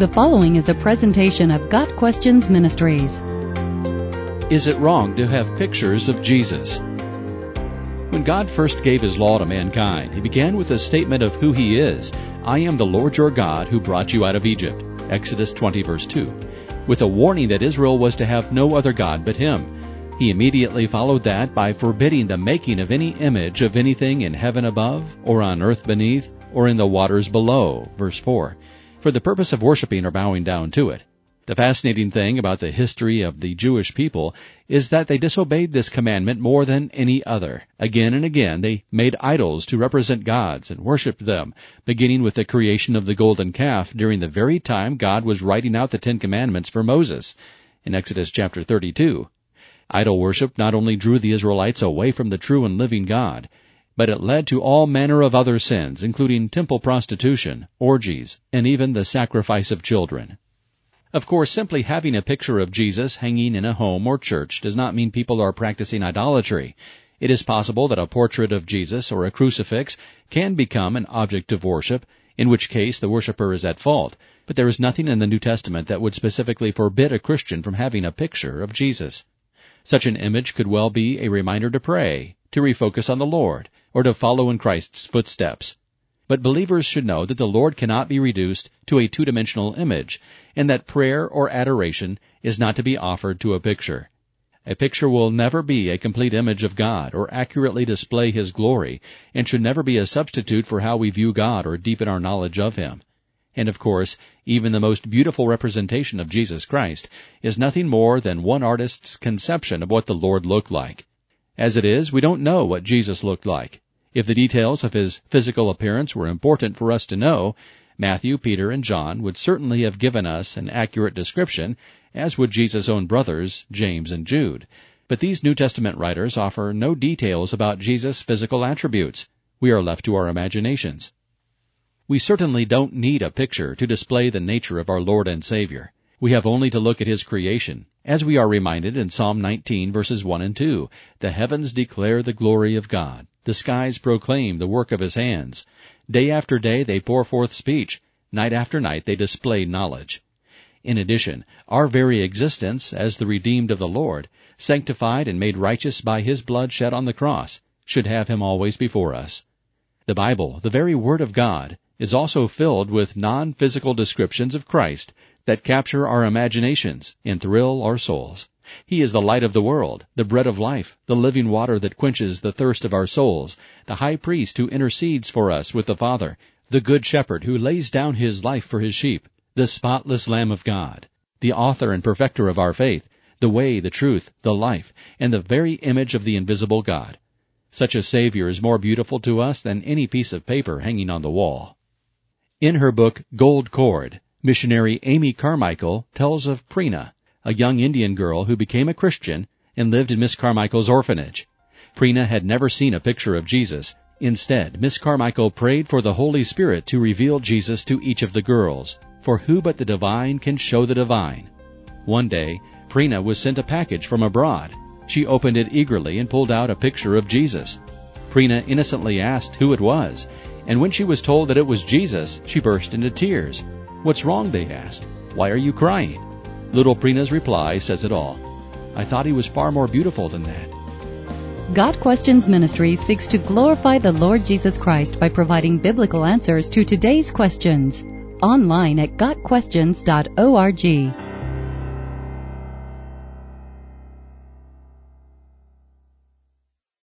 The following is a presentation of Got Questions Ministries. Is it wrong to have pictures of Jesus? When God first gave His law to mankind, He began with a statement of who He is. I am the Lord your God who brought you out of Egypt. Exodus 20 verse 2. With a warning that Israel was to have no other God but Him. He immediately followed that by forbidding the making of any image of anything in heaven above, or on earth beneath, or in the waters below. Verse 4 for the purpose of worshiping or bowing down to it. The fascinating thing about the history of the Jewish people is that they disobeyed this commandment more than any other. Again and again they made idols to represent gods and worshipped them, beginning with the creation of the golden calf during the very time God was writing out the Ten Commandments for Moses in Exodus chapter 32. Idol worship not only drew the Israelites away from the true and living God, but it led to all manner of other sins, including temple prostitution, orgies, and even the sacrifice of children. Of course, simply having a picture of Jesus hanging in a home or church does not mean people are practicing idolatry. It is possible that a portrait of Jesus or a crucifix can become an object of worship, in which case the worshiper is at fault, but there is nothing in the New Testament that would specifically forbid a Christian from having a picture of Jesus. Such an image could well be a reminder to pray, to refocus on the Lord, or to follow in Christ's footsteps. But believers should know that the Lord cannot be reduced to a two-dimensional image, and that prayer or adoration is not to be offered to a picture. A picture will never be a complete image of God or accurately display His glory, and should never be a substitute for how we view God or deepen our knowledge of Him. And of course, even the most beautiful representation of Jesus Christ is nothing more than one artist's conception of what the Lord looked like. As it is, we don't know what Jesus looked like. If the details of his physical appearance were important for us to know, Matthew, Peter, and John would certainly have given us an accurate description, as would Jesus' own brothers, James and Jude. But these New Testament writers offer no details about Jesus' physical attributes. We are left to our imaginations. We certainly don't need a picture to display the nature of our Lord and Savior. We have only to look at His creation, as we are reminded in Psalm 19 verses 1 and 2. The heavens declare the glory of God. The skies proclaim the work of His hands. Day after day they pour forth speech. Night after night they display knowledge. In addition, our very existence as the redeemed of the Lord, sanctified and made righteous by His blood shed on the cross, should have Him always before us. The Bible, the very Word of God, is also filled with non-physical descriptions of Christ that capture our imaginations and thrill our souls. He is the light of the world, the bread of life, the living water that quenches the thirst of our souls, the high priest who intercedes for us with the Father, the good shepherd who lays down his life for his sheep, the spotless Lamb of God, the author and perfecter of our faith, the way, the truth, the life, and the very image of the invisible God. Such a Savior is more beautiful to us than any piece of paper hanging on the wall. In her book, Gold Cord, Missionary Amy Carmichael tells of Preena, a young Indian girl who became a Christian and lived in Miss Carmichael's orphanage. Preena had never seen a picture of Jesus. Instead, Miss Carmichael prayed for the Holy Spirit to reveal Jesus to each of the girls, for who but the divine can show the divine? One day, Preena was sent a package from abroad. She opened it eagerly and pulled out a picture of Jesus. Preena innocently asked who it was, and when she was told that it was Jesus, she burst into tears. What's wrong? they asked. Why are you crying? Little Preena's reply says it all. I thought he was far more beautiful than that. Got Questions Ministry seeks to glorify the Lord Jesus Christ by providing biblical answers to today's questions. Online at GotQuestions.org.